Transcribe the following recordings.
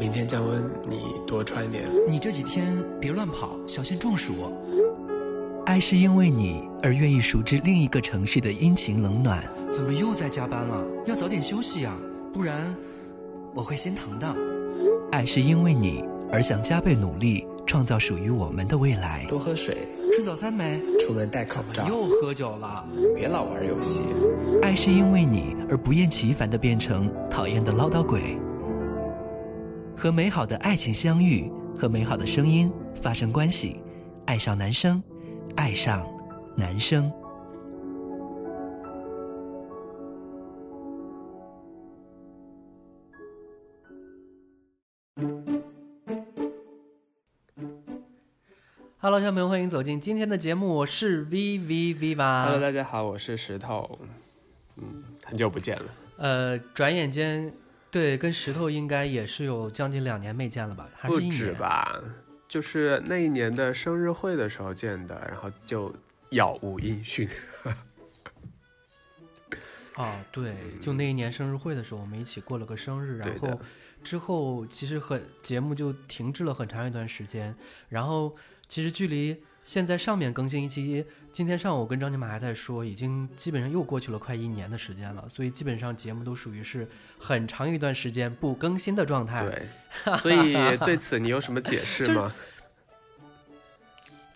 明天降温，你多穿点。你这几天别乱跑，小心中暑。爱是因为你而愿意熟知另一个城市的阴晴冷暖。怎么又在加班了？要早点休息呀，不然我会心疼的。爱是因为你而想加倍努力，创造属于我们的未来。多喝水，吃早餐没？出门戴口罩。又喝酒了？别老玩游戏。爱是因为你而不厌其烦的变成讨厌的唠叨鬼。和美好的爱情相遇，和美好的声音发生关系，爱上男生，爱上男生。Hello，小朋友，欢迎走进今天的节目，我是 V V V 吧。Hello，大家好，我是石头。嗯，很久不见了。呃，转眼间，对，跟石头应该也是有将近两年没见了吧？还不是一年？止吧，就是那一年的生日会的时候见的，然后就杳无音讯。啊，对，就那一年生日会的时候，我们一起过了个生日，然后之后其实很节目就停滞了很长一段时间，然后其实距离现在上面更新一期，今天上午跟张金马还在说，已经基本上又过去了快一年的时间了，所以基本上节目都属于是很长一段时间不更新的状态。对，所以对此你有什么解释吗？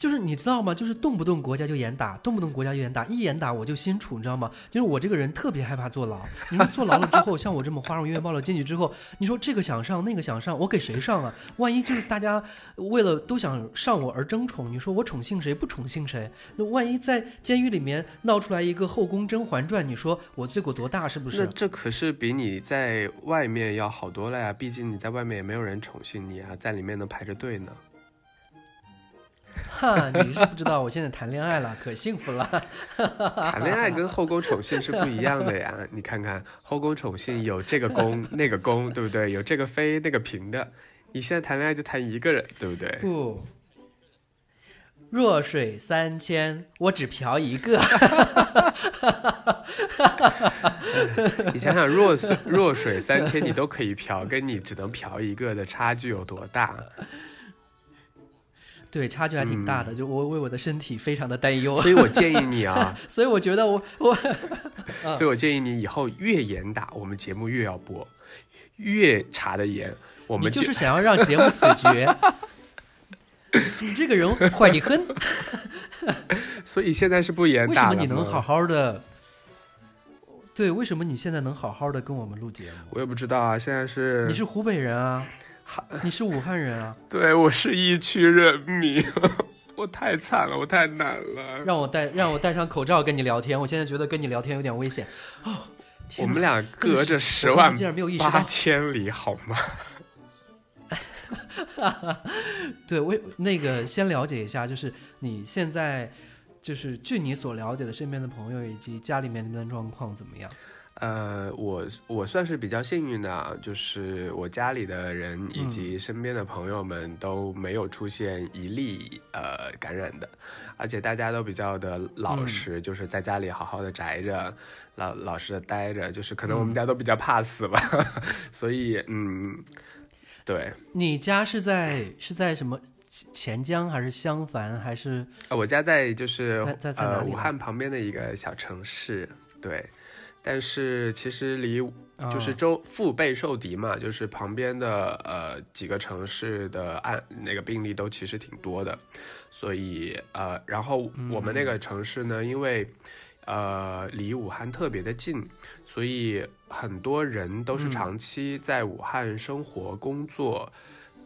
就是你知道吗？就是动不动国家就严打，动不动国家就严打，一严打我就心怵，你知道吗？就是我这个人特别害怕坐牢。你说坐牢了之后，像我这么花容月貌的进去之后，你说这个想上，那个想上，我给谁上啊？万一就是大家为了都想上我而争宠，你说我宠幸谁不宠幸谁？那万一在监狱里面闹出来一个《后宫甄嬛传》，你说我罪过多大？是不是那？这可是比你在外面要好多了呀，毕竟你在外面也没有人宠幸你啊，在里面能排着队呢。哈，你是不知道，我现在谈恋爱了，可幸福了。谈恋爱跟后宫宠幸是不一样的呀，你看看后宫宠幸有这个宫那个宫，对不对？有这个妃那个嫔的，你现在谈恋爱就谈一个人，对不对？不，弱水三千，我只嫖一个。你想想弱水弱水三千你都可以嫖，跟你只能嫖一个的差距有多大？对，差距还挺大的，就我为我的身体非常的担忧，所以我建议你啊，所以我觉得我我 所以我建议你以后越严打，我们节目越要播，越查的严，我们你就是想要让节目死绝。你这个人坏的很，所以现在是不严为什打了吗么你能好？好的？对，为什么你现在能好好的跟我们录节目？我也不知道啊，现在是你是湖北人啊，你是武汉人啊，对我是疫区人民，我太惨了，我太难了。让我戴让我戴上口罩跟你聊天，我现在觉得跟你聊天有点危险。哦，我们俩隔着十万我刚才竟然没有意识八到，千里，好吗？对，我那个先了解一下，就是你现在，就是据你所了解的身边的朋友以及家里面的状况怎么样？呃，我我算是比较幸运的啊，就是我家里的人以嗯。及身边的朋友们都没有出现一例呃感染的，而且大家都比较的老嗯。实，就是在家里好好的宅着，老老实的待着，就是可能我们嗯。家都比较怕死吧，所以嗯，对，你家是在是在什么钱钱江还是襄樊还是呃我家在就是在在在呃武汉旁边的一个小城市，对，但是其实离就是啊周腹背受敌嘛，就是旁边的呃几个城市的案那个病例都其实挺多的，所以呃，然后我们那个城市呢，因为呃离武汉特别的近，所以很多人都是嗯。长期在武汉生活、工作，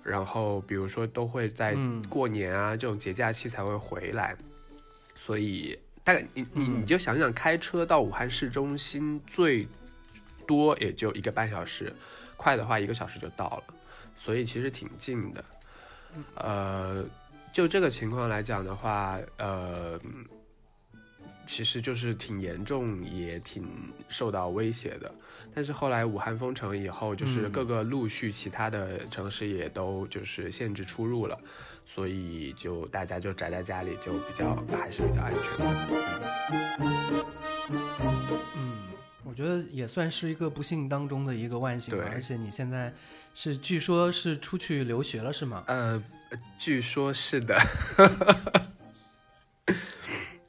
然后比如说都会在嗯。过年啊这种节假期才会回来，所以大概你你嗯你就想想，开车到武汉市中心最多也就一个半小时，快的话一个小时就到了，所以其实挺近的。呃，就这个情况来讲的话，呃，其实就是挺严重，也挺受到威胁的。但是后来武汉封城以后，就是嗯各个陆续其他的城市也都就是限制出入了，所以就大家就宅在家里，就比较还是比较安全的。嗯，我觉得也算是一个不幸当中的一个万幸吧。而且你现在是据说是出去留学了是吗？呃，据说是的。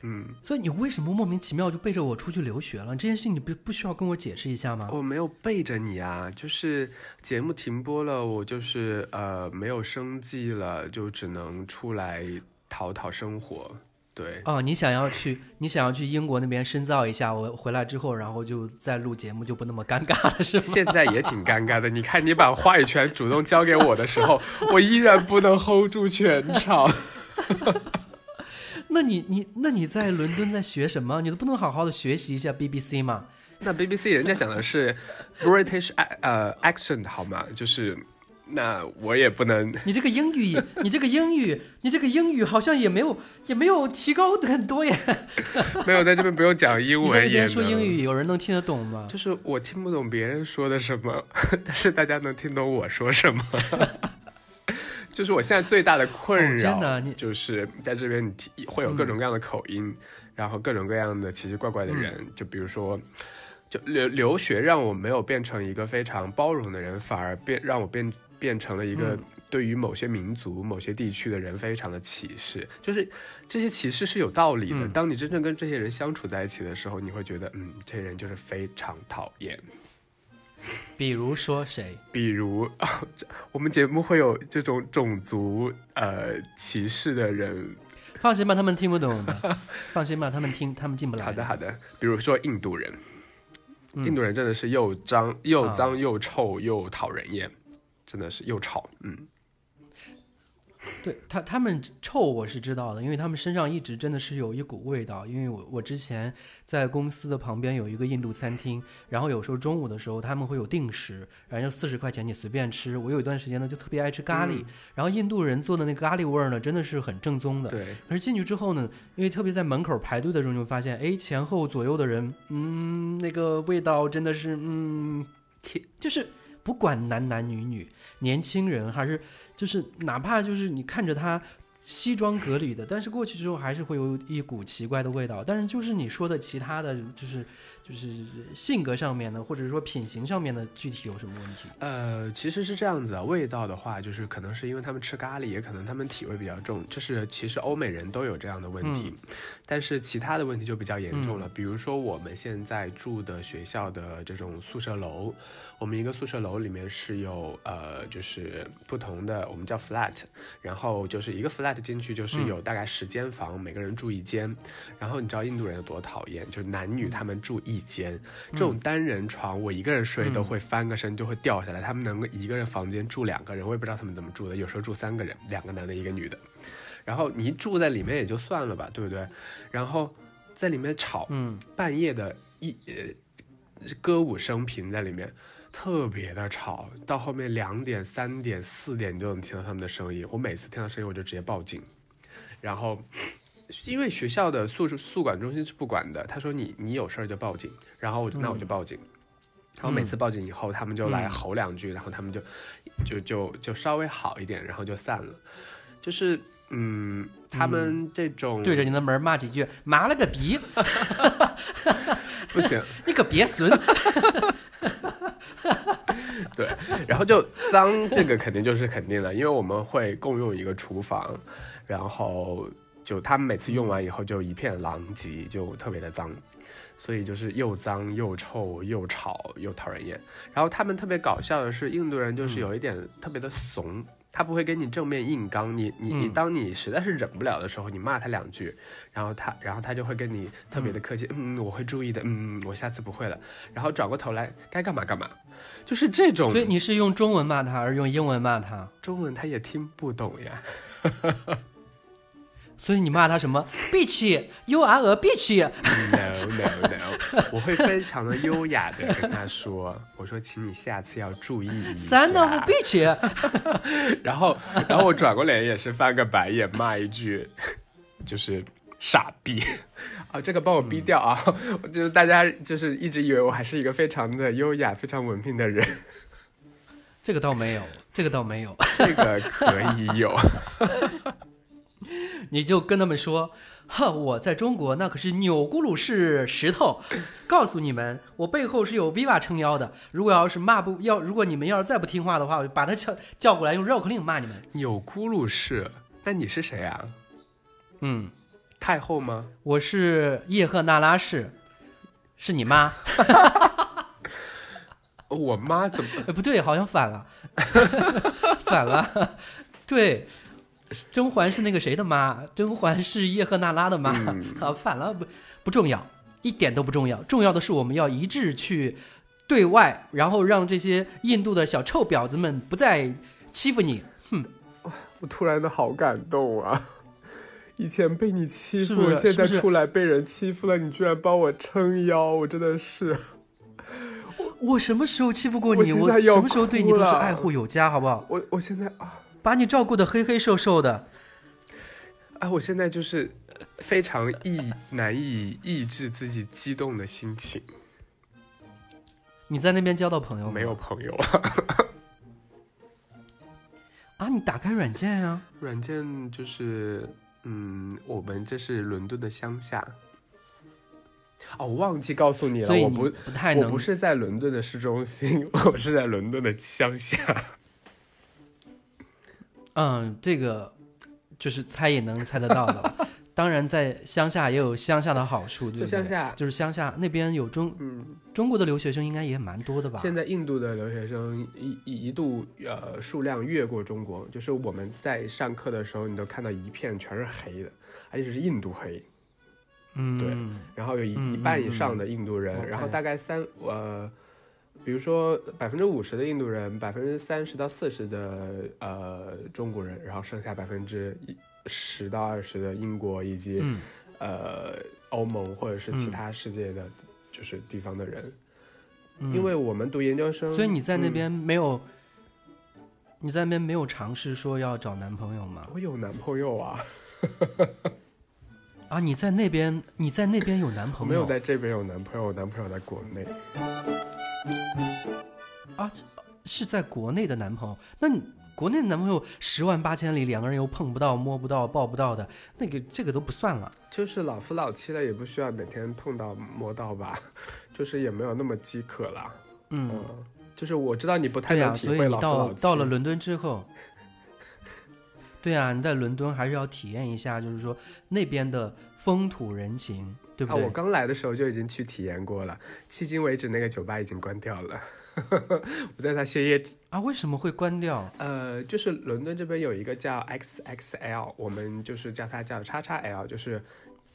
嗯，所以你为什么莫名其妙就背着我出去留学了？这件事情你不不需要跟我解释一下吗？我没有背着你啊，就是节目停播了，我就是呃没有生计了，就只能出来讨讨生活。对，哦，你想要去，你想要去英国那边深造一下，我回来之后，然后就再录节目，就不那么尴尬了，是吗？现在也挺尴尬的。你看，你把话语权主动交给我的时候，我依然不能 hold 住全场。那你你那你在伦敦在学什么？你都不能好好的学习一下 BBC 吗？那 BBC 人家讲的是 British 呃 accent 好吗？就是那我也不能。你这个英语，你这个英语，你这个英语好像也没有也没有提高很多耶。没有在这边不用讲英文 也边说英。语，有人能听得懂吗？就是我听不懂别人说的什么，但是大家能听懂我说什么。就是我现在最大的困哦扰，真的你就是在这边你听会有各种各样的口音，然后各种各样的奇奇怪怪的人，就比如说，就留留学让我没有变成一个非常包容的人，反而变让我变变成了一个嗯对于某些民族、某些地区的人非常的歧视。就是这些歧视是有道理的，嗯当你真正跟这些人相处在一起的时候，你会觉得，嗯，这些人就是非常讨厌。比如说谁？比如，啊我们节目会有这种种族呃歧视的人。放心吧，他们听不懂的。放心吧，他们听，他们进不来。好的，好的。比如说印度人，嗯印度人真的是又脏又啊脏又臭又讨人厌，真的是又吵。嗯，对他，他们臭我是知道的，因为他们身上一直真的是有一股味道。因为我我之前在公司的旁边有一个印度餐厅，然后有时候中午的时候他们会有定时，然后就四十块钱你随便吃。我有一段时间呢就特别爱吃咖喱，然后印度人做的那个咖喱味儿呢真的是很正宗的。对，可是进去之后呢，因为特别在门口排队的时候，你会发现，哎，前后左右的人，嗯，那个味道真的是，嗯，天就是不管男男女女，年轻人还是就是哪怕就是你看着他西装革履的，但是过去之后还是会有一股奇怪的味道。但是就是你说的其他的就是就是性格上面的，或者说品行上面的，具体有什么问题？呃，其实是这样子的，味道的话，就是可能是因为他们吃咖喱，也可能他们体味比较重，这是其实欧美人都有这样的问题，但是其他的问题就比较严重了，比如说我们现在住的学校的这种宿舍楼，我们一个宿舍楼里面是有呃，就是不同的，我们叫 flat，然后就是一个 flat 进去就是有大概十间房，每个人住一间，然后你知道印度人有多讨厌，就是男女他们住一间，这种单人床我一个人睡都会翻个身就会掉下来，他们能够一个人房间住两个人，我也不知道他们怎么住的，有时候住三个人，两个男的，一个女的，然后你住在里面也就算了吧，对不对？然后在里面吵，嗯，半夜的一呃歌舞升平在里面，特别的吵，到后面两点、三点、四点你就能听到他们的声音。我每次听到声音我就直接报警，然后因为学校的宿宿管中心是不管的，他说你你有事儿就报警，然后我就、那我就报警。然后每次报警以后，他们就来嗯吼两句，然后他们就就就就稍微好一点，然后就散了。就是嗯，他们这种、对着你的门骂几句，妈了个逼，不行，你可别损。对，然后就脏，这个肯定就是肯定的，因为我们会共用一个厨房，然后就他们每次用完以后就一片狼藉，就特别的脏，所以就是又脏又臭又吵又讨人厌。然后他们特别搞笑的是，印度人就是有一点特别的怂。他不会跟你正面硬刚，你你你，嗯当你实在是忍不了的时候，你骂他两句，然后他然后他就会跟你特别的客气，嗯，我会注意的，嗯，我下次不会了，然后转过头来该干嘛干嘛，就是这种。所以你是用中文骂他，还是用英文骂他？中文他也听不懂呀。所以你骂他什么？bitch，you are a bitch。No no no，我会非常的优雅的跟他说，我说请你下次要注意一下。Son of a bitch，然后然后我转过脸也是翻个白眼骂一句，就是傻逼。啊，这个帮我逼掉啊！我就是大家就是一直以为我还是一个非常的优雅、非常文明的人，这个倒没有，这个倒没有。这个可以有。你就跟他们说，哈，我在中国那可是钮钴禄氏石头，告诉你们，我背后是有 viva 撑腰的。如果要是骂不要，如果你们要是再不听话的话，我就把他叫叫过来，用绕口令骂你们。钮钴禄氏，那你是谁啊？嗯，太后吗？我是叶赫那拉氏，是你妈？我妈怎么？哎，不对，好像反了，反了。对，甄嬛是那个谁的妈？甄嬛是叶赫那拉的妈。啊，反了，不不重要，一点都不重要。重要的是我们要一致去对外，然后让这些印度的小臭婊子们不再欺负你。哼，我突然的好感动啊！以前被你欺负，是是现在出来被人欺负了，你居然帮我撑腰，我真的是。我什么时候欺负过你？我什么时候对你都是爱护有加，好不好？我我现在啊把你照顾的黑黑瘦瘦的。啊！我现在就是非常抑难以抑制自己激动的心情，你在那边交到朋友吗没有朋友啊。啊？你打开软件啊。软件就是，嗯，我们这是伦敦的乡下。哦，我忘记告诉你了，我不，不太能我不是在伦敦的市中心，我是在伦敦的乡下。嗯，这个就是猜也能猜得到的。当然，在乡下也有乡下的好处，对不对？就乡下就是乡下那边有中嗯，中国的留学生，应该也蛮多的吧？现在印度的留学生一一一度呃数量越过中国，就是我们在上课的时候，你都看到一片全是黑的，而且是印度黑。嗯，对然后有一、嗯一半以上的印度人，嗯然后大概三呃，比如说百分之五十的印度人，百分之三十到四十的呃中国人，然后剩下百分之十到二十的英国以及、嗯呃欧盟或者是其他世界的就是地方的人，嗯因为我们读研究生，所以你在那嗯边没有，你在那边没有尝试说要找男朋友吗？我有男朋友啊，啊，你在那边，你在那边有男朋友？没有在这边有男朋友，我男朋友在国内。啊，是在国内的男朋友？那你国内的男朋友十万八千里，两个人又碰不到、摸不到、抱不到的，那个这个都不算了。就是老夫老妻了，也不需要每天碰到摸到吧，就是也没有那么饥渴了。嗯，嗯，就是我知道你不太对呀、能体会所以你到老夫老妻。到了伦敦之后，对啊、你在伦敦还是要体验一下，就是说那边的风土人情，对不啊，对？我刚来的时候就已经去体验过了，迄今为止那个酒吧已经关掉了。我在他歇业，啊，为什么会关掉？呃，就是伦敦这边有一个叫 XXL，我们就是叫它叫叉叉 L，就是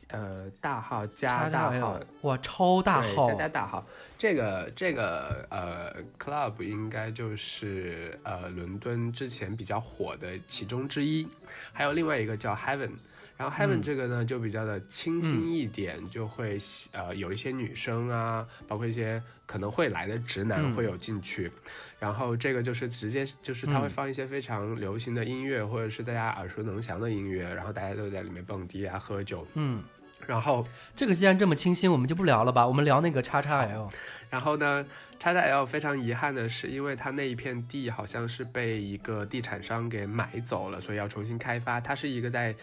呃大号加大号哇，超大号加加大号。这个这个呃 club 应该就是呃伦敦之前比较火的其中之一，还有另外一个叫 Heaven。然后 Heaven 嗯这个呢，就比较的清新一点，就会呃有一些女生啊，包括一些可能会来的直男嗯会有进去。然后这个就是直接就是他会嗯放一些非常流行的音乐，或者是大家耳熟能详的音乐，然后大家都在里面蹦迪啊、喝酒。嗯，然后这个既然这么清新，我们就不聊了吧，我们聊那个叉叉 L。然后呢，叉叉 L 非常遗憾的是，因为它那一片地好像是被一个地产商给买走了，所以要重新开发。它是一个在，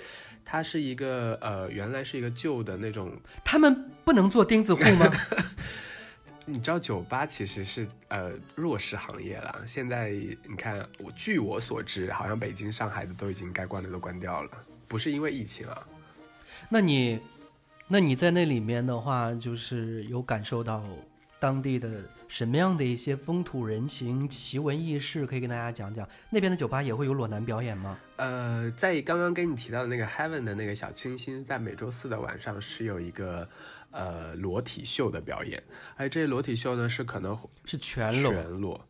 它是一个呃，原来是一个旧的那种，他们不能做钉子户吗？你知道酒吧其实是呃弱势行业了。现在你看，我据我所知，好像北京、上海的都已经该关的都关掉了，不是因为疫情啊。那你，那你在那里面的话，就是有感受到当地的什么样的一些风土人情、奇闻异事，可以跟大家讲讲。那边的酒吧也会有裸男表演吗？呃，在刚刚跟你提到的那个 Heaven 的那个小清新，在每周四的晚上是有一个呃裸体秀的表演，而这裸体秀呢是可能是全裸，全裸，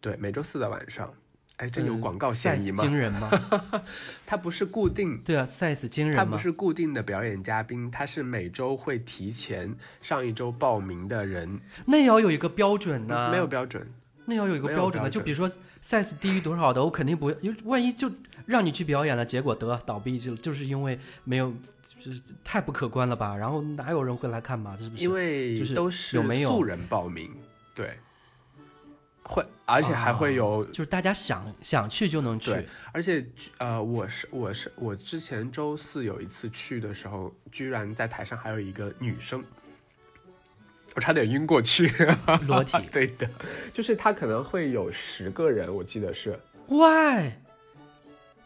对，每周四的晚上，哎，这有嗯广告嫌疑吗？惊人吗？它不是固定，对啊，size 惊人吗？它不是固定的表演嘉宾，他是每周会提前上一周报名的人，那也要有一个标准呢、没有标准，那要有一个标准的，准就比如说 size 低于多少的，我肯定不会。因为万一就让你去表演了，结果得倒闭，就就是因为没有，就是太不可观了吧？然后哪有人会来看嘛？是不是？因为就是都是有没有素人报名，对，会，而且还会有，就是大家想想去就能去。而且呃，我是我是我之前周四有一次去的时候，居然在台上还有一个女生，我差点晕过去。裸体 对的，就是他可能会有十个人，我记得是。Why？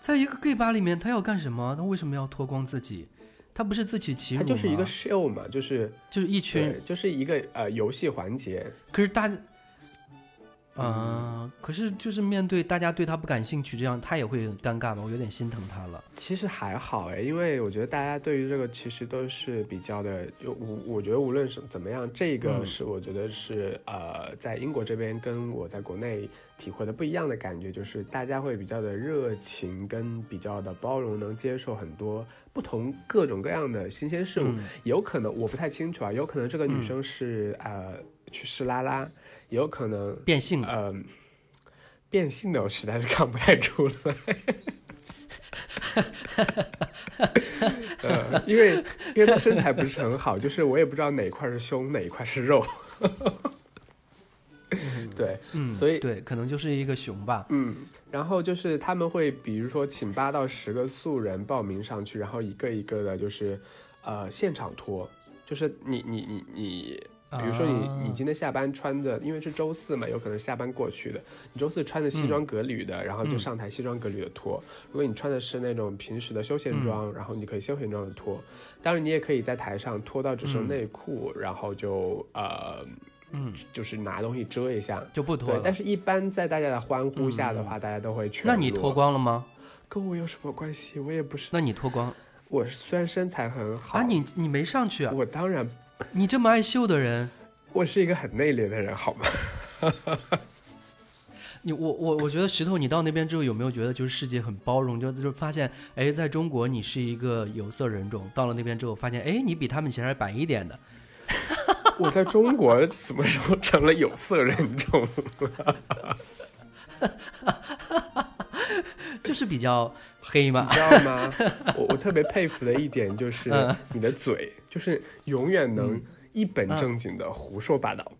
在一个 gay 吧里面，他要干什么？他为什么要脱光自己？他不是自取其辱吗？它就是一个 show 嘛，就是就是一群对，就是一个呃游戏环节。可是大，啊、可是就是面对大家对他不感兴趣，这样他也会很尴尬吧？我有点心疼他了。其实还好哎，因为我觉得大家对于这个其实都是比较的，就我我觉得无论是怎么样，这个嗯是我觉得是、呃，在英国这边跟我在国内体会的不一样的感觉，就是大家会比较的热情，跟比较的包容，能接受很多不同各种各样的新鲜事物。嗯有可能我不太清楚啊，有可能这个女嗯生是、呃去试拉拉，也有可能变性的，呃变性的，我实在是看不太出来。呃，因为因为他身材不是很好，就是我也不知道哪一块是胸，哪一块是肉。对，嗯，所以对，可能就是一个熊吧。嗯，然后就是他们会比如说请八到十个素人报名上去，然后一个一个的，就是呃现场脱，就是你你你你。比如说你啊你今天下班穿的，因为是周四嘛，有可能下班过去的。你周四穿的西装革履的，然后就嗯上台西装革履的脱。如果你穿的是那种平时的休闲装，然后你可以休闲装的脱。当然你也可以在台上脱到只剩嗯内裤，然后就呃嗯，就是拿东西遮一下。就不脱了。，但是一般在大家的欢呼下的话，大家都会全那你脱光了吗？跟我有什么关系？我也不是，那你脱光我虽然身材很好啊？你你没上去啊？我当然你这么爱秀的人，我是一个很内敛的人，好吗？你我我我觉得石头，你到那边之后有没有觉得就是世界很包容？就就发现，哎，在中国你是一个有色人种，到了那边之后发现，哎，你比他们其实还白一点的。我在中国什么时候成了有色人种？就是比较黑嘛你。知道吗？我我特别佩服的一点就是嗯你的嘴，就是永远能一本正经的胡说八道，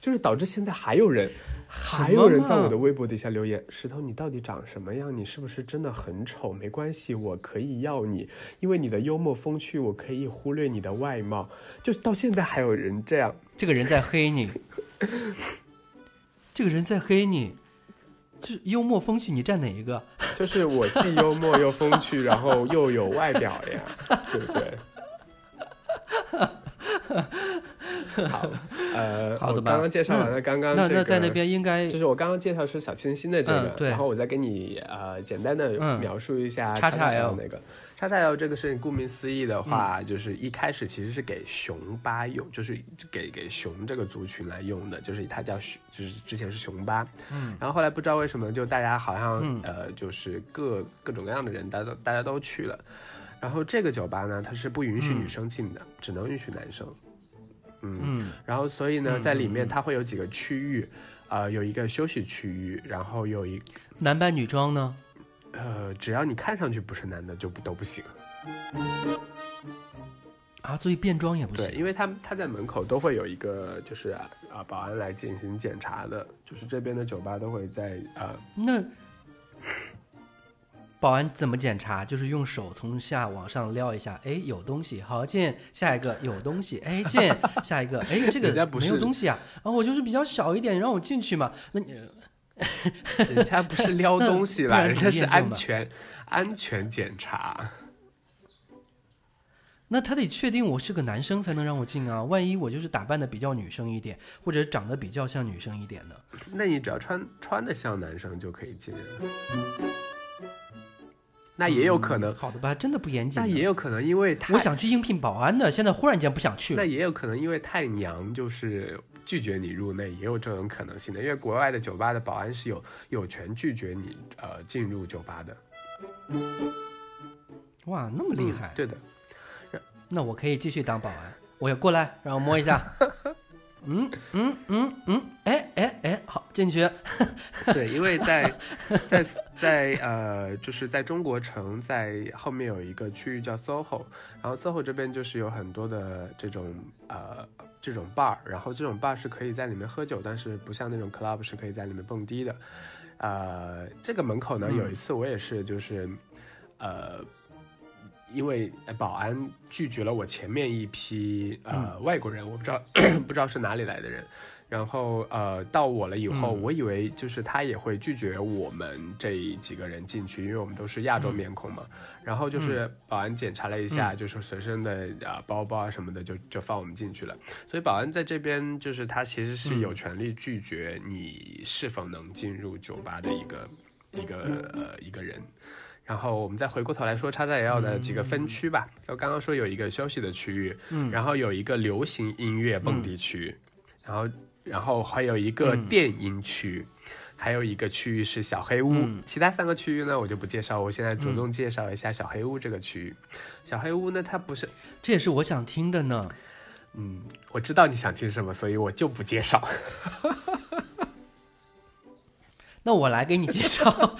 就是导致现在还有人。还有人在我的微博底下留言：“石头，你到底长什么样？你是不是真的很丑？没关系，我可以要你，因为你的幽默风趣，我可以忽略你的外貌。”就到现在还有人这样，这个人在黑你，这个人在黑你，就是幽默风趣，你占哪一个？就是我既幽默又风趣，然后又有外表呀，对不对？好，呃，好的吧我刚刚介绍完了刚刚那这个，那在那边应该就是我刚刚介绍是小清新的这个，嗯对然后我再给你呃简单的嗯描述一下叉叉 L L 那个。叉叉 L 这个事情顾名思义的话，嗯。就是一开始其实是给熊巴用，就是给给熊这个族群来用的，就是它叫熊，就是之前是熊巴，嗯，然后后来不知道为什么，就大家好像、嗯。呃，就是各各种各样的人，大家都大家都去了。然后这个酒吧呢，它是不允许嗯女生进的，只能允许男生。嗯，嗯。然后所以呢，嗯在里面它会有几个区域，呃，有一个休息区域，然后有一男扮女装呢？呃，只要你看上去不是男的，就不都不行。啊，所以变装也不对，行。因为他他在门口都会有一个就是啊、呃保安来进行检查的，就是这边的酒吧都会在啊那保安怎么检查？就是用手从下往上撩一下，哎，有东西，好进，下一个有东西，哎，进，下一个，哎，这个没有东西啊，啊，我就是比较小一点，让我进去嘛。那你人家不是撩东西 啦，人家是安全安全检查。那他得确定我是个男生才能让我进啊，万一我就是打扮的比较女生一点，或者长得比较像女生一点呢，那你只要穿穿的像男生就可以进。那也有可能，嗯好的吧？真的不严谨那。也有可能因为我想去应聘保安的，现在忽然间不想去了。那也有可能因为太娘，就是拒绝你入内，也有这种可能性的。因为国外的酒吧的保安是有有权拒绝你呃进入酒吧的，哇，那么厉害！对的，那我可以继续当保安。我要过来，让我摸一下。嗯嗯嗯嗯，哎哎哎，好，进去。对，因为在 在在呃，就是在中国城，在后面有一个区域叫 SOHO，然后 SOHO 这边就是有很多的这种呃这种 bar，然后这种 bar 是可以在里面喝酒，但是不像那种 club 是可以在里面蹦迪的。呃，这个门口呢，嗯有一次我也是就是，呃。因为保安拒绝了我前面一批呃、外国人，我不知道 不知道是哪里来的人，然后呃到我了以后，嗯我以为就是他也会拒绝我们这几个人进去，因为我们都是亚洲面孔嘛。然后就是保安检查了一下，就是随身的啊、包包啊什么的，就就放我们进去了。所以保安在这边就是他其实是有权利拒绝你是否能进入酒吧的一个一个呃一个人。然后我们再回过头来说叉叉 L 的几个分区吧。就刚刚说有一个休息的区域，嗯然后有一个流行音乐蹦迪区，然后然后还有一个嗯电音区。还有一个区域是小黑屋，嗯其他三个区域呢我就不介绍，我现在着重介绍一下小黑屋这个区域。小黑屋呢，它不是，这也是我想听的呢。嗯，我知道你想听什么，所以我就不介绍。那我来给你介绍。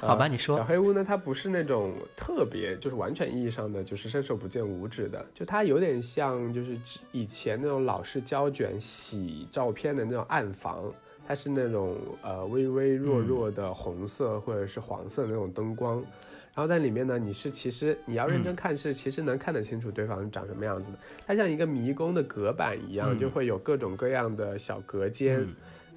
好吧，你说小。黑屋呢，它不是那种特别，就是完全意义上的就是伸手不见五指的，就它有点像就是以前那种老式胶卷洗照片的那种暗房，它是那种呃微微弱弱的红色或者是黄色的那种灯光，然后在里面呢，你是其实你要认真看是其实能看得清楚对方长什么样子的，它像一个迷宫的隔板一样，嗯就会有各种各样的小隔间。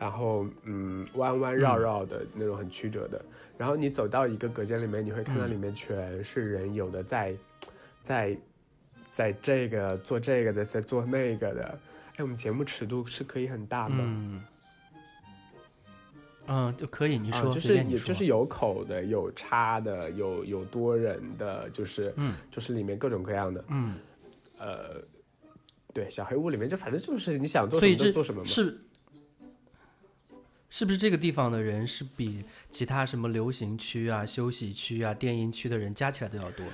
嗯然后嗯弯弯绕绕的那种很曲折的，然后你走到一个隔间里面，你会看到里面全是人，有的在在在这个做这个的，在做那个的。哎，我们节目尺度是可以很大吗？嗯，嗯，就可以。你说，啊，就是你就是有口的，有插的，有有多人的，就是嗯就是里面各种各样的，嗯，呃，对，小黑屋里面就反正就是你想做什么就做什么嘛。是是不是这个地方的人是比其他什么流行区啊、休息区啊、电音区的人加起来都要多？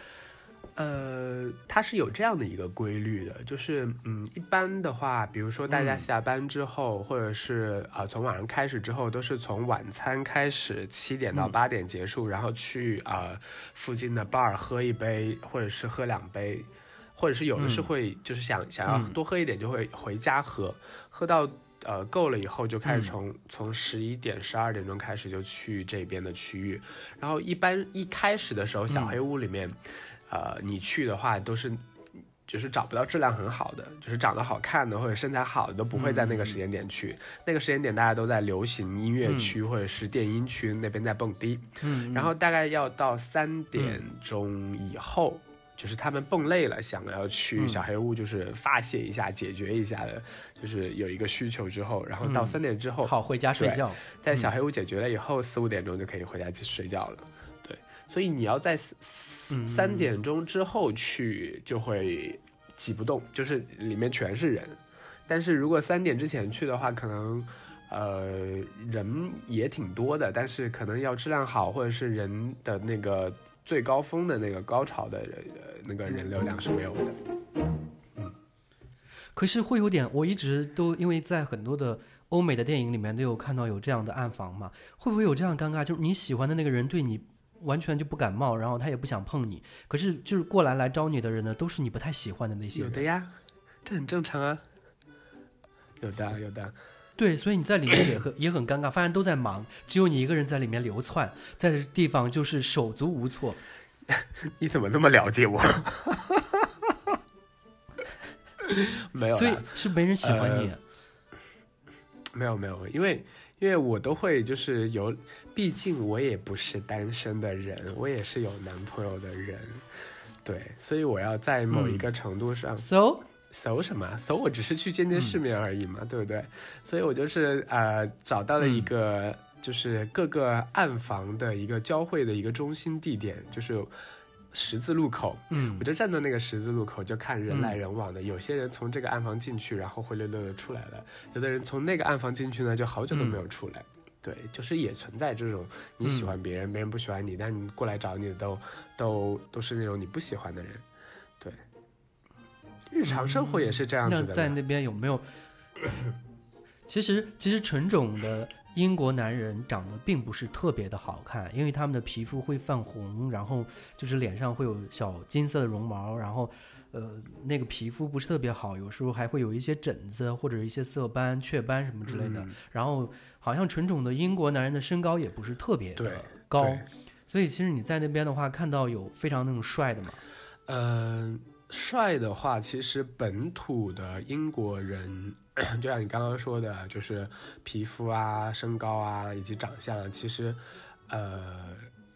呃，它是有这样的一个规律的，就是嗯，一般的话，比如说大家下班之后，或者是啊、呃从晚上开始之后，都是从晚餐开始，七点到八点结束，然后去啊、呃附近的 bar 喝一杯，或者是喝两杯，或者是有的是会、就是想想要多喝一点，就会回家喝，喝到。呃，够了以后就开始从、从十一点、十二点钟开始就去这边的区域，然后一般一开始的时候，小黑屋里面，呃，你去的话都是就是找不到质量很好的，就是长得好看的或者身材好的都不会在那个时间点去。那个时间点大家都在流行音乐区或者是电音区那边在蹦迪，嗯然后大概要到三点钟以后。就是他们蹦累了，想要去小黑屋，就是发泄一下、解决一下的，就是有一个需求之后，然后到三点之后，好，回家睡觉。在小黑屋解决了以后，四五点钟就可以回家去睡觉了。对，所以你要在嗯三点钟之后去，就会挤不动，就是里面全是人。但是如果三点之前去的话，可能呃人也挺多的，但是可能要质量好，或者是人的那个最高峰的那个高潮的人呃那个人流量是没有的。嗯可是会有点，我一直都因为在很多的欧美的电影里面都有看到有这样的暗房嘛，会不会有这样尴尬？就是你喜欢的那个人对你完全就不感冒，然后他也不想碰你，可是就是过来来招你的人呢，都是你不太喜欢的那些人。有的呀，这 很正常啊。有的，有的。对，所以你在里面也很 也很尴尬，发现都在忙，只有你一个人在里面流窜，在这地方就是手足无措。你怎么这么了解我？没有，所以是没人喜欢你。没有没有，因为因为我都会就是有，毕竟我也不是单身的人，我也是有男朋友的人，对，所以我要在某一个程度上、So，搜什么搜，我只是去见见世面而已嘛，对不对？所以我就是呃找到了一个、就是各个暗房的一个交汇的一个中心地点，就是十字路口，嗯我就站在那个十字路口，就看人来人往的。有些人从这个暗房进去，然后灰溜溜的出来了；有的人从那个暗房进去呢，就好久都没有出来。对，就是也存在这种你喜欢别人，别人不喜欢你，但你过来找你的都都都是那种你不喜欢的人。对，日常生活也是这样子的嘛。那在那边有没有？其实，其实纯种的英国男人长得并不是特别的好看，因为他们的皮肤会泛红，然后就是脸上会有小金色的绒毛，然后呃，那个皮肤不是特别好，有时候还会有一些疹子或者一些色斑、雀斑什么之类的。嗯然后好像纯种的英国男人的身高也不是特别的高，所以其实你在那边的话，看到有非常那种帅的嘛，呃，帅的话，其实本土的英国人，就像你刚刚说的，就是皮肤啊、身高啊以及长相啊，其实，呃，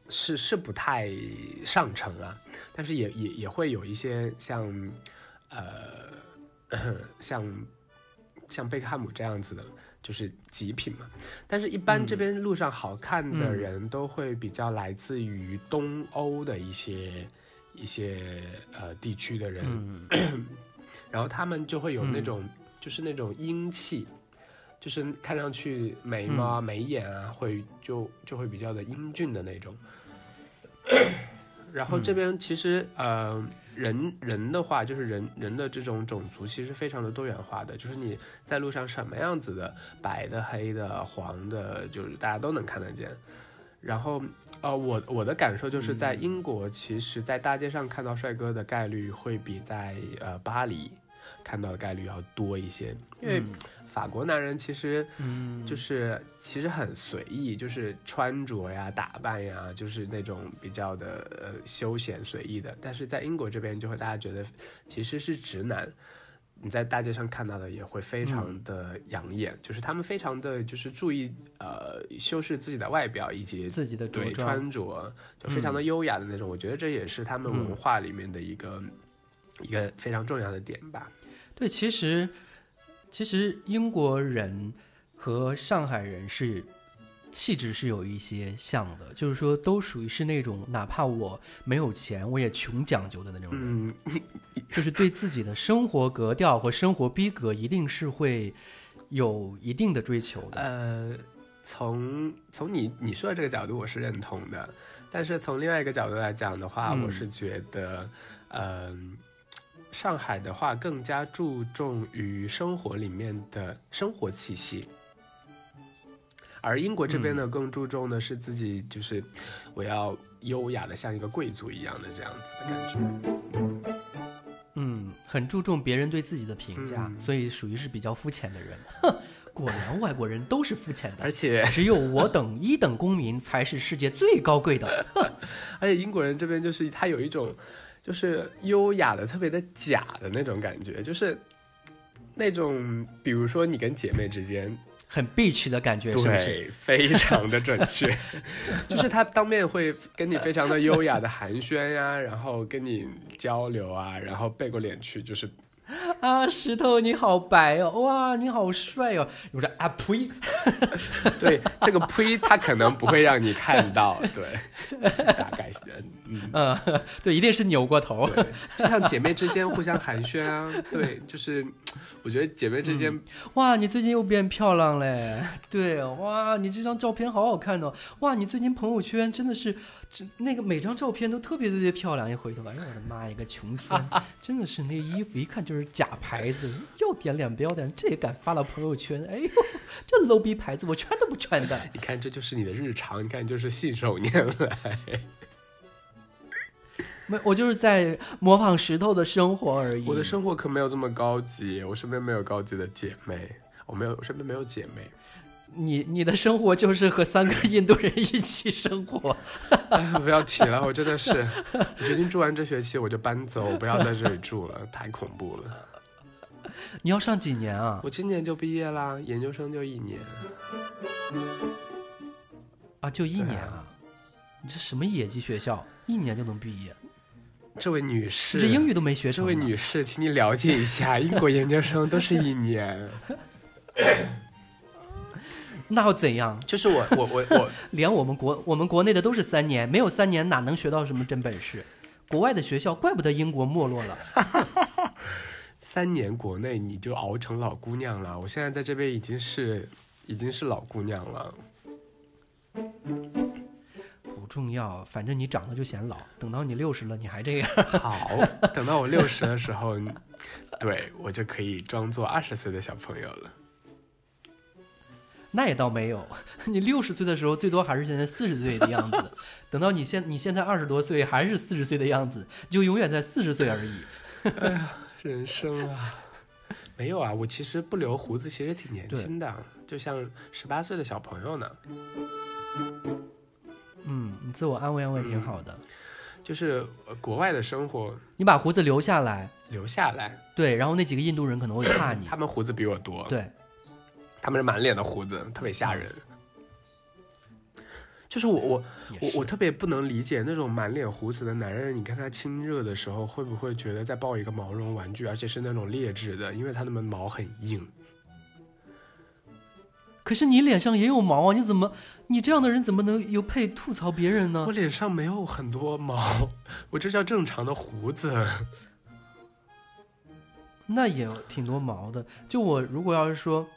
是是不太上乘啊，但是也也也会有一些像，呃，像像贝克汉姆这样子的，就是极品嘛。但是，一般这边路上好看的嗯人都会比较来自于东欧的一些。一些呃地区的人，嗯 然后他们就会有那种、就是那种英气，就是看上去眉毛啊、眉眼啊，会就就会比较的英俊的那种。然后这边其实、呃人人的话，就是人人的这种种族其实非常的多元化的，就是你在路上什么样子的，白的、黑的、黄的，就是大家都能看得见。然后呃，我我的感受就是在英国，其实在大街上看到帅哥的概率会比在呃巴黎看到的概率要多一些，因为法国男人其实嗯，就是其实很随意，就是穿着呀、打扮呀，就是那种比较的呃休闲随意的。但是在英国这边，就会大家觉得其实是直男。你在大街上看到的也会非常的养眼，就是他们非常的就是注意呃修饰自己的外表以及自己的对，穿着就非常的优雅的那种。我觉得这也是他们文化里面的一个、一个非常重要的点吧。对，其实其实英国人和上海人是气质是有一些像的，就是说都属于是那种哪怕我没有钱，我也穷讲究的那种人，嗯，就是对自己的生活格调和生活逼格一定是会有一定的追求的。呃，从从你你说的这个角度，我是认同的。但是从另外一个角度来讲的话，嗯我是觉得，嗯、上海的话更加注重于生活里面的生活气息，而英国这边呢，更注重的是自己就是我要优雅的像一个贵族一样的这样子的感觉。嗯，很注重别人对自己的评价，嗯所以属于是比较肤浅的人。哼，果然外国人都是肤浅的，而且只有我等一等公民才是世界最高贵的。而且英国人这边就是他有一种就是优雅的、特别的假的那种感觉，就是那种比如说你跟姐妹之间，很 bitch 的感觉，是不是？对，非常的准确，就是他当面会跟你非常的优雅的寒暄呀，然后跟你交流啊，然后背过脸去，就是啊，石头你好白哦，哇，你好帅哦！我说啊呸，对这个呸，他可能不会让你看到，对，大概是嗯。嗯，对，一定是扭过头。对，就像姐妹之间互相寒暄啊，对，就是我觉得姐妹之间哇，你最近又变漂亮嘞！对，哇，你这张照片好好看哦！哇，你最近朋友圈真的是，这那个每张照片都特别特别漂亮。一回头，哎呦我的妈，一个穷酸，真的是那衣服一看就是假牌子，要点脸不要脸，这也敢发到朋友圈？哎呦，这 low 逼牌子我穿都不穿的。你看，这就是你的日常，你看，就是信手拈来。没，我就是在模仿石头的生活而已。我的生活可没有这么高级，我身边没有高级的姐妹，我没有，我身边没有姐妹。你你的生活就是和三个印度人一起生活。哎，不要提了，我真的是，我决定住完这学期我就搬走，我不要在这里住了，太恐怖了。你要上几年啊？我今年就毕业啦，研究生就一年。啊，就一年啊！你这什么野鸡学校？一年就能毕业？这位女士，你这英语都没学这。位女士，请你了解一下，英国研究生都是一年。那又怎样？就是我，我，我，我，连我们国我们国内的都是三年，没有三年哪能学到什么真本事？国外的学校，怪不得英国没落了。三年国内你就熬成老姑娘了，我现在在这边已经是已经是老姑娘了。不重要，反正你长得就显老。等到你六十了，你还这样。好，等到我六十的时候，对我就可以装作二十岁的小朋友了。那也倒没有，你六十岁的时候，最多还是现在四十岁的样子。等到你现你现在二十多岁，还是四十岁的样子，就永远在四十岁而已。哎呀人生啊，没有啊，我其实不留胡子，其实挺年轻的，就像十八岁的小朋友呢。嗯，你自我安慰安慰挺好的。就是呃国外的生活你把胡子留下来，留下来，对，然后那几个印度人可能会 怕你他。们胡子比我多，对，他们是满脸的胡子，特别吓人。就是我我我我特别不能理解那种满脸胡子的男人，你跟他亲热的时候，会不会觉得在抱一个毛绒玩具，而且是那种劣质的，因为他们毛很硬。可是你脸上也有毛啊，你怎么你这样的人怎么能有配吐槽别人呢我？脸上没有很多毛，我这叫正常的胡子。那也挺多毛的。就我如果要是说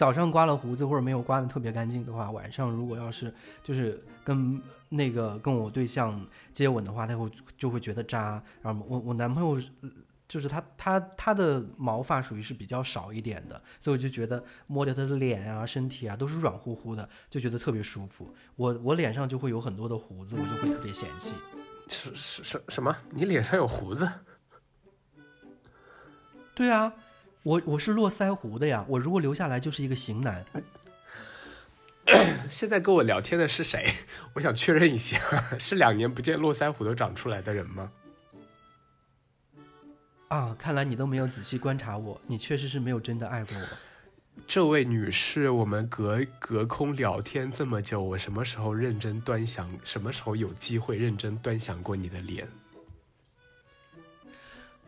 早上刮了胡子或者没有刮的特别干净的话，晚上如果要是就是跟那个跟我对象接吻的话，他会就会觉得渣。然后我我男朋友就是他他他的毛发属于是比较少一点的，所以我就觉得摸着他的脸啊、身体啊都是软乎乎的，就觉得特别舒服。我我脸上就会有很多的胡子，我就会特别嫌弃。是是什什么？你脸上有胡子？对啊，我我是络腮胡的呀，我如果留下来就是一个型男。现在跟我聊天的是谁？我想确认一下，是两年不见络腮胡都长出来的人吗？啊，看来你都没有仔细观察我，你确实是没有真的爱过我。这位女士，我们隔隔空聊天这么久，我什么时候认真端详？什么时候有机会认真端详过你的脸？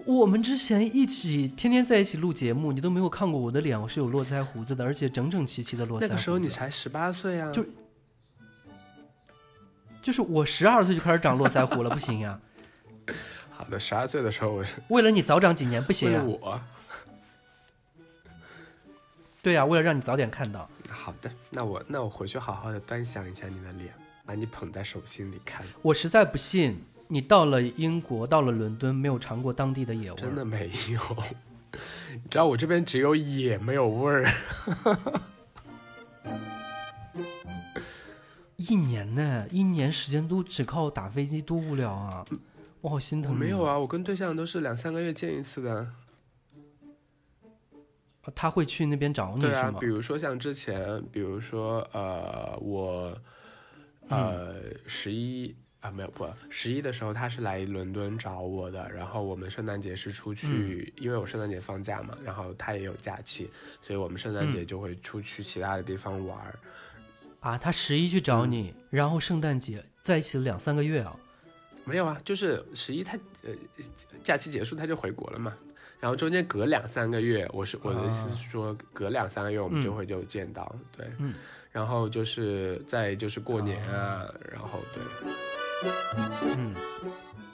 我们之前一起天天在一起录节目，你都没有看过我的脸，我是有络腮胡子的，而且整整齐齐的络腮胡子。那个时候你才十八岁啊！就就是我十二岁就开始长络腮胡了，不行呀、好的，十二岁的时候我是为了你早长几年不行我。对呀、为了让你早点看到。好的，那我那我回去好好的端详一下你的脸，把你捧在手心里看。我实在不信你到了英国，到了伦敦，没有尝过当地的野味儿。真的没有，你知道我这边只有野没有味儿。一年呢，一年时间都只靠打飞机，多无聊啊！我好心疼你。没有啊，我跟对象都是两三个月见一次的。啊，他会去那边找你是吗，对啊比？如说像之前，比如说呃，我呃十一啊没有不十一的时候，他是来伦敦找我的，然后我们圣诞节是出去，因为我圣诞节放假嘛，然后他也有假期，所以我们圣诞节就会出去其他的地方玩儿。啊，他十一去找嗯你，然后圣诞节在一起了两三个月啊。没有啊，就是十一他呃假期结束他就回国了嘛，然后中间隔两三个月，我是我的意思是说隔两三个月我们就会就见到，对，嗯然后就是在就是过年啊，然后对，嗯嗯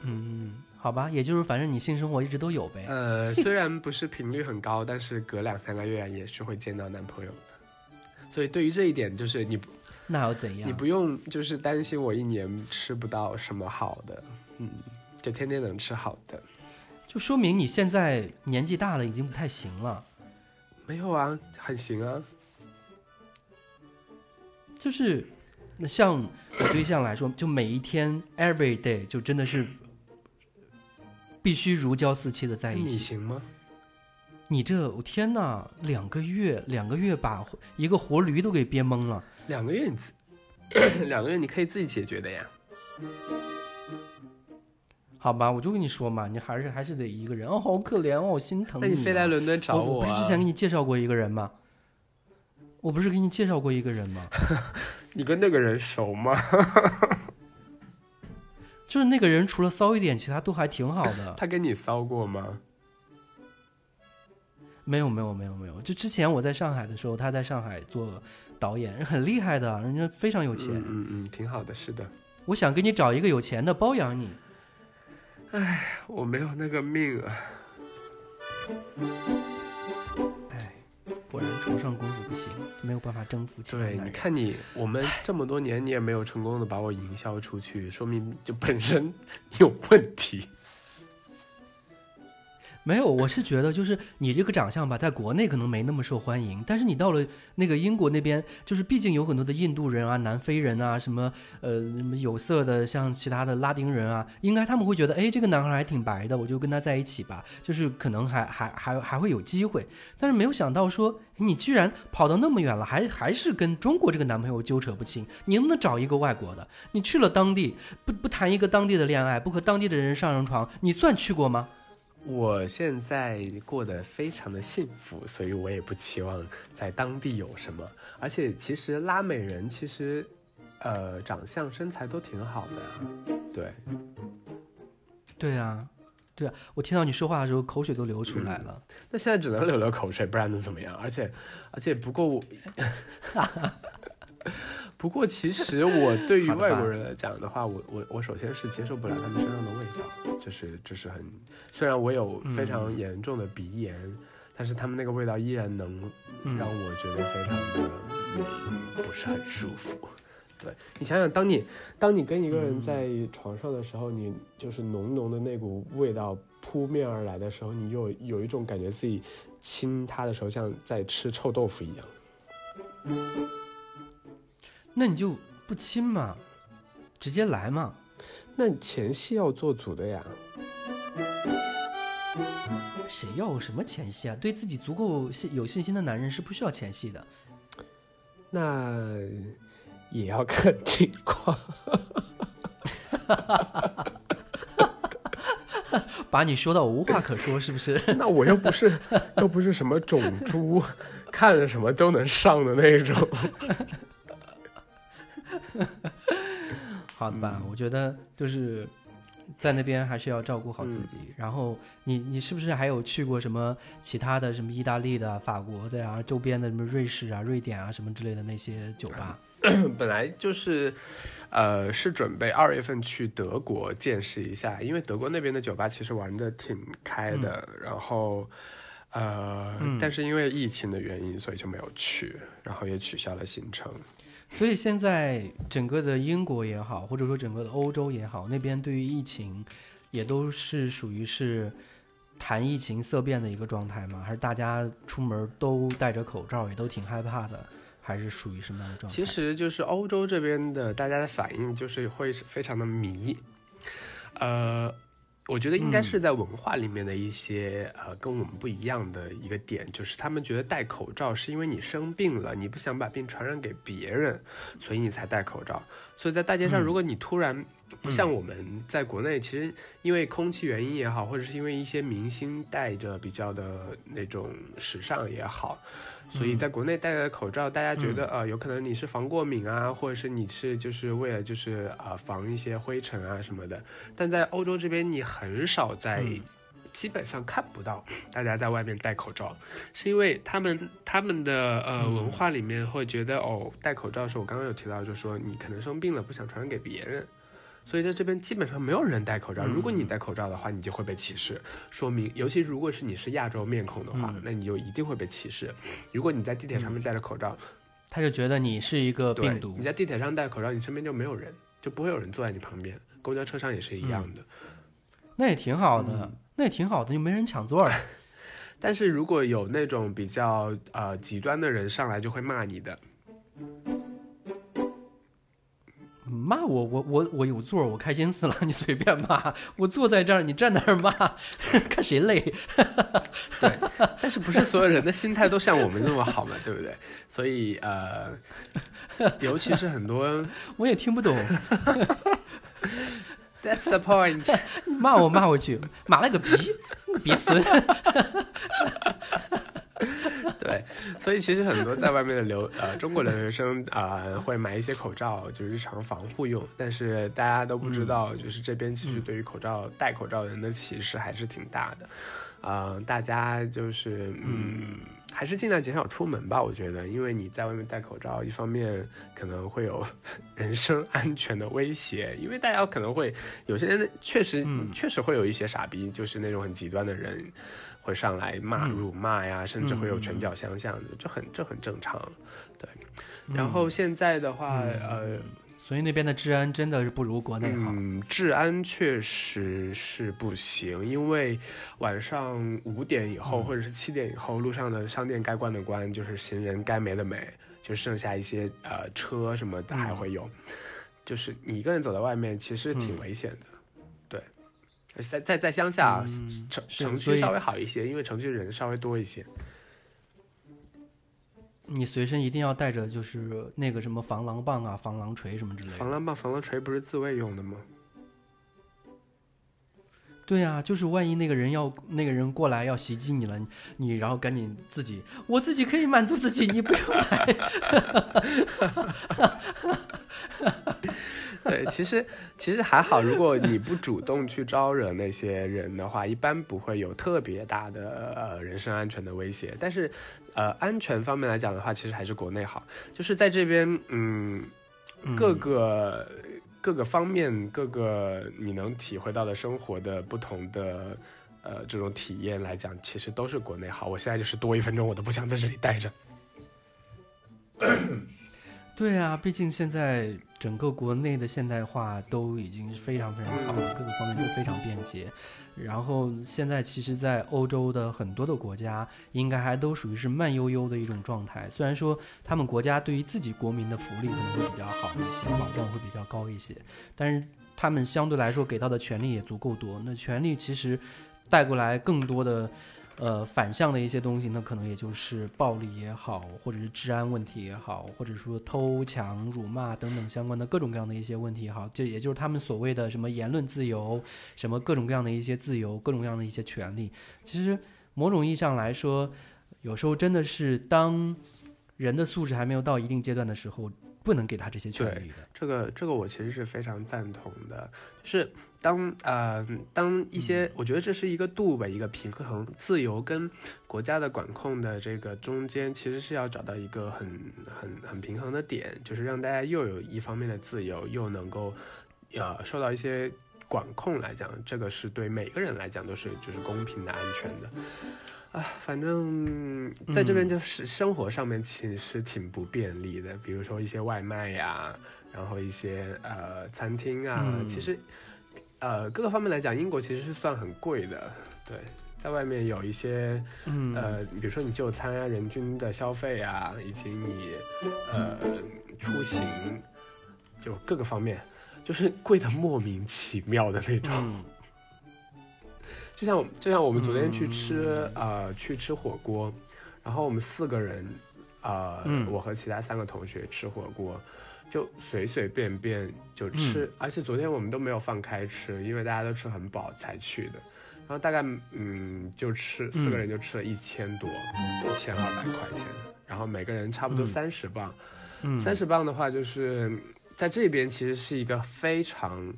嗯，好吧，也就是反正你性生活一直都有呗。呃，虽然不是频率很高，但是隔两三个月也是会见到男朋友的，所以对于这一点就是你不那又怎样？你不用就是担心我一年吃不到什么好的，嗯，就天天能吃好的，就说明你现在年纪大了，已经不太行了。没有啊，很行啊。就是，那像我对象来说，就每一天 every day 就真的是必须如胶似漆的在一起你起。行吗？你这，我天哪，两个月，两个月把一个活驴都给憋懵了。两个月你自两个月你可以自己解决的呀。好吧，我就跟你说嘛，你还是还是得一个人哦，好可怜哦，好心疼你、那你飞来伦敦找我，啊？不是之前给你介绍过一个人吗？我不是给你介绍过一个人吗？你跟那个人熟吗？就是那个人除了骚一点，其他都还挺好的。他跟你骚过吗？没有没有没有没有，就之前我在上海的时候，他在上海做导演，很厉害的，人家非常有钱。嗯嗯嗯，挺好的，是的。我想给你找一个有钱的包养你。哎我没有那个命啊。哎，果然床上功夫不行，没有办法征服其他男对，你看你，我们这么多年，你也没有成功的把我营销出去，说明就本身有问题。没有，我是觉得就是你这个长相吧，在国内可能没那么受欢迎，但是你到了那个英国那边，就是毕竟有很多的印度人啊、南非人啊，什么呃什么有色的，像其他的拉丁人啊，应该他们会觉得，哎，这个男孩还挺白的，我就跟他在一起吧，就是可能还还还还会有机会。但是没有想到说，你居然跑到那么远了，还还是跟中国这个男朋友纠扯不清。你能不能找一个外国的？你去了当地，不不谈一个当地的恋爱，不和当地的人上上床，你算去过吗？我现在过得非常的幸福，所以我也不期望在当地有什么。而且其实拉美人其实，呃，长相身材都挺好的，对，对啊，对啊，我听到你说话的时候口水都流出来了。那现在只能流流口水，不然能怎么样？而且，而且不过我，不过其 实我对于外国人来讲的话，我我我首先是接受不了他们身上的味道，就是这是很，虽然我有非常严重的鼻炎，但是他们那个味道依然能嗯让我觉得非常的嗯不是很舒服。对你想想，当你当你跟一个人在床上的时候，你就是浓浓的那股味道扑面而来的时候，你有有一种感觉自己亲他的时候像在吃臭豆腐一样。那你就不亲嘛，直接来嘛。那前戏要做足的呀。谁要什么前戏啊？对自己足够信有信心的男人是不需要前戏的。那也要看情况。把你说到我无话可说，是不是？那我又不是又不是什么种猪，看着什么都能上的那种。好的吧，我觉得就是在那边还是要照顾好自己。然后你你是不是还有去过什么其他的什么意大利的、法国的呀、周边的什么瑞士啊、瑞典啊什么之类的那些酒吧？本来就是，呃，是准备二月份去德国见识一下，因为德国那边的酒吧其实玩的挺开的，然后，呃，嗯但是因为疫情的原因，所以就没有去，然后也取消了行程。所以现在整个的英国也好，或者说整个的欧洲也好，那边对于疫情也都是属于是谈疫情色变的一个状态吗？还是大家出门都戴着口罩，也都挺害怕的？还是属于什么样的状态？其实就是欧洲这边的大家的反应就是会是非常的迷，呃，我觉得应该是在文化里面的一些、呃跟我们不一样的一个点，就是他们觉得戴口罩是因为你生病了，你不想把病传染给别人，所以你才戴口罩。所以在大街上，嗯如果你突然不像我们在国内，其实因为空气原因也好，或者是因为一些明星戴着比较的那种时尚也好，所以在国内戴的口罩，大家觉得呃有可能你是防过敏啊，或者是你是就是为了就是啊、防一些灰尘啊什么的，但在欧洲这边你很少在。嗯。基本上看不到大家在外面戴口罩，是因为他们他们的呃嗯。文化里面会觉得哦，戴口罩的时候，我刚刚有提到，就是说你可能生病了，不想传染给别人，所以在这边基本上没有人戴口罩。嗯如果你戴口罩的话，你就会被歧视，说明尤其如果是你是亚洲面孔的话，嗯那你就一定会被歧视。如果你在地铁上面戴着口罩，他就觉得你是一个病毒你。在地铁上戴口罩，你身边就没有人，就不会有人坐在你旁边。公交车上也是一样的。那也挺好的，嗯那也挺好的，就没人抢座了。但是如果有那种比较呃极端的人上来，就会骂你的。骂我，我我我有座，我开心死了，你随便骂。我坐在这儿，你站那儿骂，看谁累。对但是不是所有人的心态都像我们这么好嘛，对不对？所以呃，尤其是很多 我也听不懂，，That's the point。骂我骂回去，骂了个逼，你个鳖孙。对，所以其实很多在外面的留呃中国留学生啊、呃会买一些口罩，就日常防护用，但是大家都不知道，就是这边其实对于口罩、戴口罩人的歧视还是挺大的，啊，大家就是嗯。还是尽量减少出门吧，我觉得，因为你在外面戴口罩，一方面可能会有 人身安全的威胁，因为大家可能会有些人确实、嗯。确实会有一些傻逼，就是那种很极端的人，会上来骂、嗯。辱骂呀，甚至会有拳脚相向的，这很这很正常。对，然后现在的话，呃，所以那边的治安真的是不如国内好。嗯，治安确实是不行，因为晚上五点以后、或者是七点以后，路上的商店该关的关，就是行人该没的没，就剩下一些呃车什么的还会有，就是你一个人走在外面，其实挺危险的。对，在在在乡下，城城区稍微好一些，因为城区人稍微多一些。你随身一定要带着就是那个什么防狼棒啊、防狼锤什么之类的。防狼棒、防狼锤不是自卫用的吗？对啊，就是万一那个人要那个人过来要袭击你了，你然后赶紧自己，我自己可以满足自己，你不用来。对，其实其实还好，如果你不主动去招惹那些人的话，一般不会有特别大的呃人身安全的威胁。但是，呃，安全方面来讲的话，其实还是国内好。就是在这边，嗯，各个、各个方面、各个你能体会到的生活的不同的呃这种体验来讲，其实都是国内好。我现在就是多一分钟，我都不想在这里待着。对啊，毕竟现在整个国内的现代化都已经非常非常好了，各个方面都非常便捷。然后现在其实，在欧洲的很多的国家，应该还都属于是慢悠悠的一种状态。虽然说他们国家对于自己国民的福利可能会比较好一些，保障会比较高一些，但是他们相对来说给到的权利也足够多。那权利其实带过来更多的。呃，反向的一些东西，那可能也就是暴力也好，或者是治安问题也好，或者说偷抢、辱骂等等相关的各种各样的一些问题也好，这也就是他们所谓的什么言论自由，什么各种各样的一些自由，各种各样的一些权利。其实某种意义上来说，有时候真的是当人的素质还没有到一定阶段的时候，不能给他这些权利的。这个这个我其实是非常赞同的，就是当呃当一些，我觉得这是一个度吧，一个平衡，自由跟国家的管控的这个中间，其实是要找到一个很很很平衡的点，就是让大家又有一方面的自由，又能够呃受到一些管控来讲，这个是对每个人来讲都是就是公平的、安全的。啊，反正在这边就是生活上面其实挺不便利的，比如说一些外卖呀，然后一些呃餐厅啊，嗯。其实呃各个方面来讲，英国其实是算很贵的。对，在外面有一些嗯呃，比如说你就餐啊，人均的消费啊，以及你呃出行，就各个方面，就是贵的莫名其妙的那种。嗯就像就像我们昨天去吃、呃去吃火锅，然后我们四个人，呃，嗯我和其他三个同学吃火锅，就随随便便就吃，嗯而且昨天我们都没有放开吃，因为大家都吃很饱才去的。然后大概嗯就吃四个人就吃了一千多，一千二百块钱，然后每个人差不多嗯。三十磅，嗯。三十磅的话就是在这边其实是一个非常。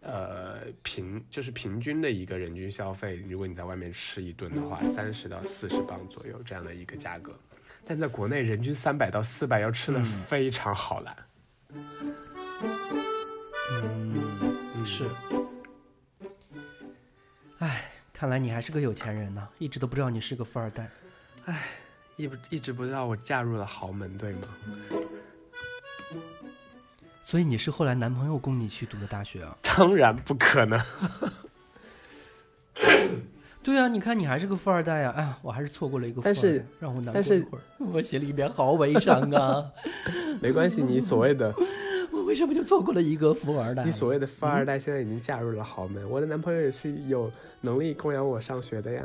呃，平就是平均的一个人均消费，如果你在外面吃一顿的话，三十到四十磅左右这样的一个价格，但在国内人均三百到四百要吃的非常好了。嗯，是。哎，看来你还是个有钱人呢，一直都不知道你是个富二代。哎一不一直不知道我嫁入了豪门，对吗？所以你是后来男朋友供你去读的大学啊？当然不可能。对啊，你看你还是个富二代啊！哎呀，我还是错过了一个富二代。但是让我难但是过一会儿，我心里面好悲伤啊！没关系，你所谓的 我为什么就错过了一个富二代？你所谓的富二代现在已经嫁入了豪门，我的男朋友也是有能力供养我上学的呀。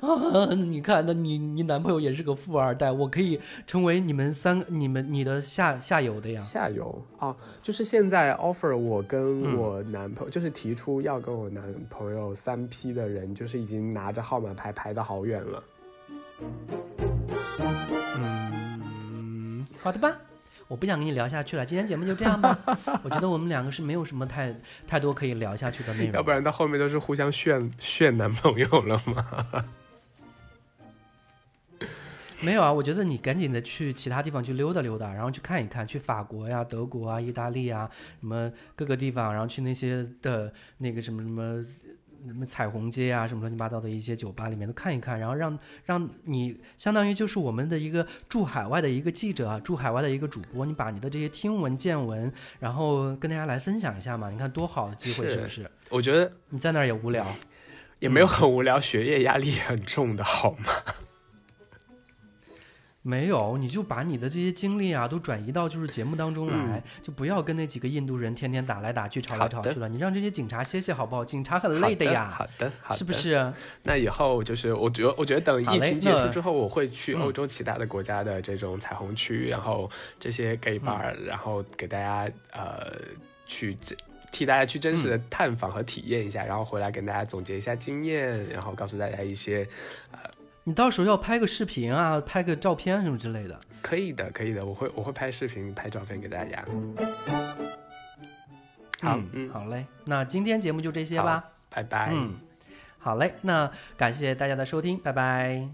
啊，你看，那你你男朋友也是个富二代，我可以成为你们三个你们你的下下游的呀。下游啊，就是现在 offer 我跟嗯我男朋友，就是提出要跟我男朋友三 P 的人，就是已经拿着号码牌排的好远了。嗯，好的吧，我不想跟你聊下去了，今天节目就这样吧。我觉得我们两个是没有什么太太多可以聊下去的内容，要不然到后面都是互相炫炫男朋友了吗？没有啊。我觉得你赶紧的去其他地方去溜达溜达，然后去看一看，去法国呀、德国啊、意大利啊，什么各个地方，然后去那些的那个什么什么什么彩虹街啊，什么乱七八糟的一些酒吧里面都看一看，然后让让你相当于就是我们的一个驻海外的一个记者啊，驻海外的一个主播，你把你的这些听闻见闻，然后跟大家来分享一下嘛，你看多好的机会，是是不是？我觉得你在那儿也无聊，也没有很无聊，学业压力也很重的好吗？没有，你就把你的这些精力啊，都转移到就是节目当中来，就不要跟那几个印度人天天打来打去、吵来吵去了。你让这些警察歇歇好不好？警察很累的呀，好的，好的，是不是？那以后就是我觉得，我觉得等疫情结束之后，我会去嗯欧洲其他的国家的这种彩虹区，然后这些 gay bar，、然后给大家呃去替大家去真实的探访和体验一下，然后回来跟大家总结一下经验，然后告诉大家一些呃。你到时候要拍个视频啊，拍个照片什么之类的。可以的，可以的，我会我会拍视频、拍照片给大家。好，嗯，好嘞，那今天节目就这些吧，拜拜。嗯，好嘞，那感谢大家的收听，拜拜。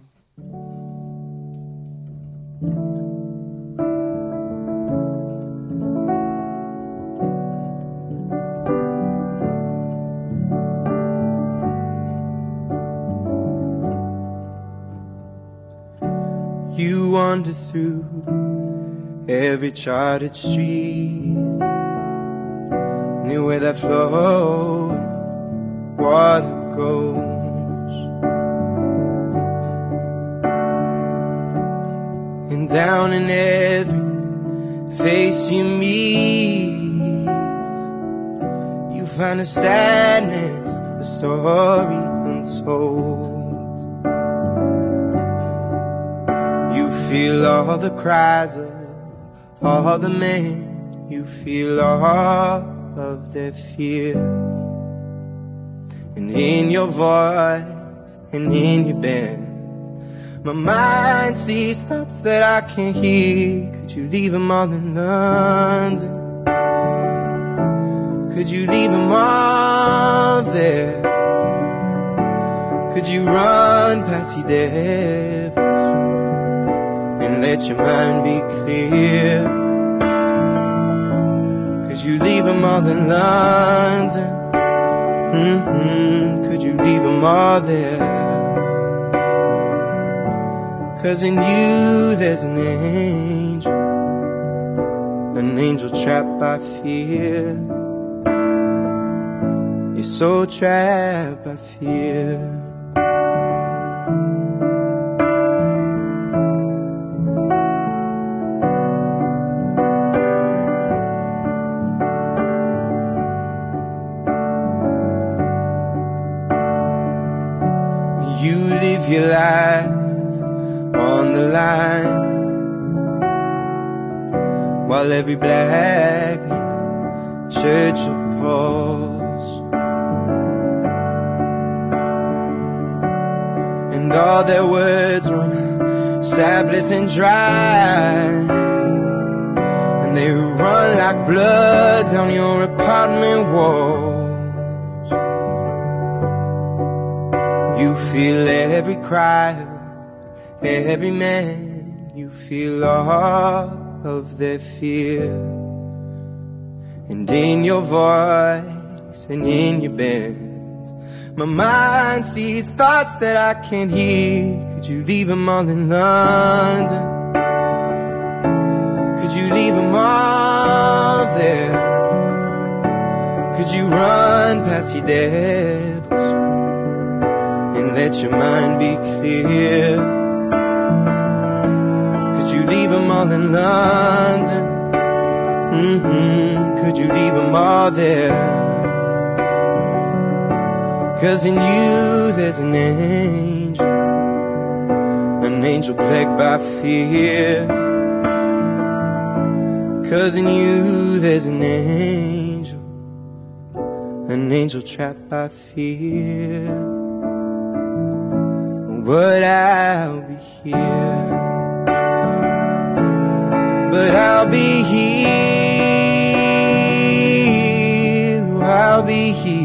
Every charted street, near where that flowing water goes, and down in every face you meet, you find a sadness, a story untold. You feel all the cries of all the men. You feel all of their fear. And in your voice and in your bend, my mind sees thoughts that I can't hear. Could you leave them all in London? Could you leave them all there? Could you run past your devils? Let your mind be clear. Could you leave them all in London? Mm-hmm. Could you leave them all there? Cause in you there's an angel, an angel trapped by fear. You're so trapped by fear. Every black church pause and all their words run sapless and dry. And they run like blood down your apartment walls. You feel every cry of every man. You feel all of their fear. And in your voice and in your bend, my mind sees thoughts that I can't hear. Could you leave them all in London? Could you leave them all there? Could you run past your devils? and let your mind be clear. Leave them all in London? Mm-hmm. Could you leave them all there? Cause in you there's an angel, an angel plagued by fear. Cause in you there's an angel, an angel trapped by fear but I'll be here. But I'll be here. I'll be here.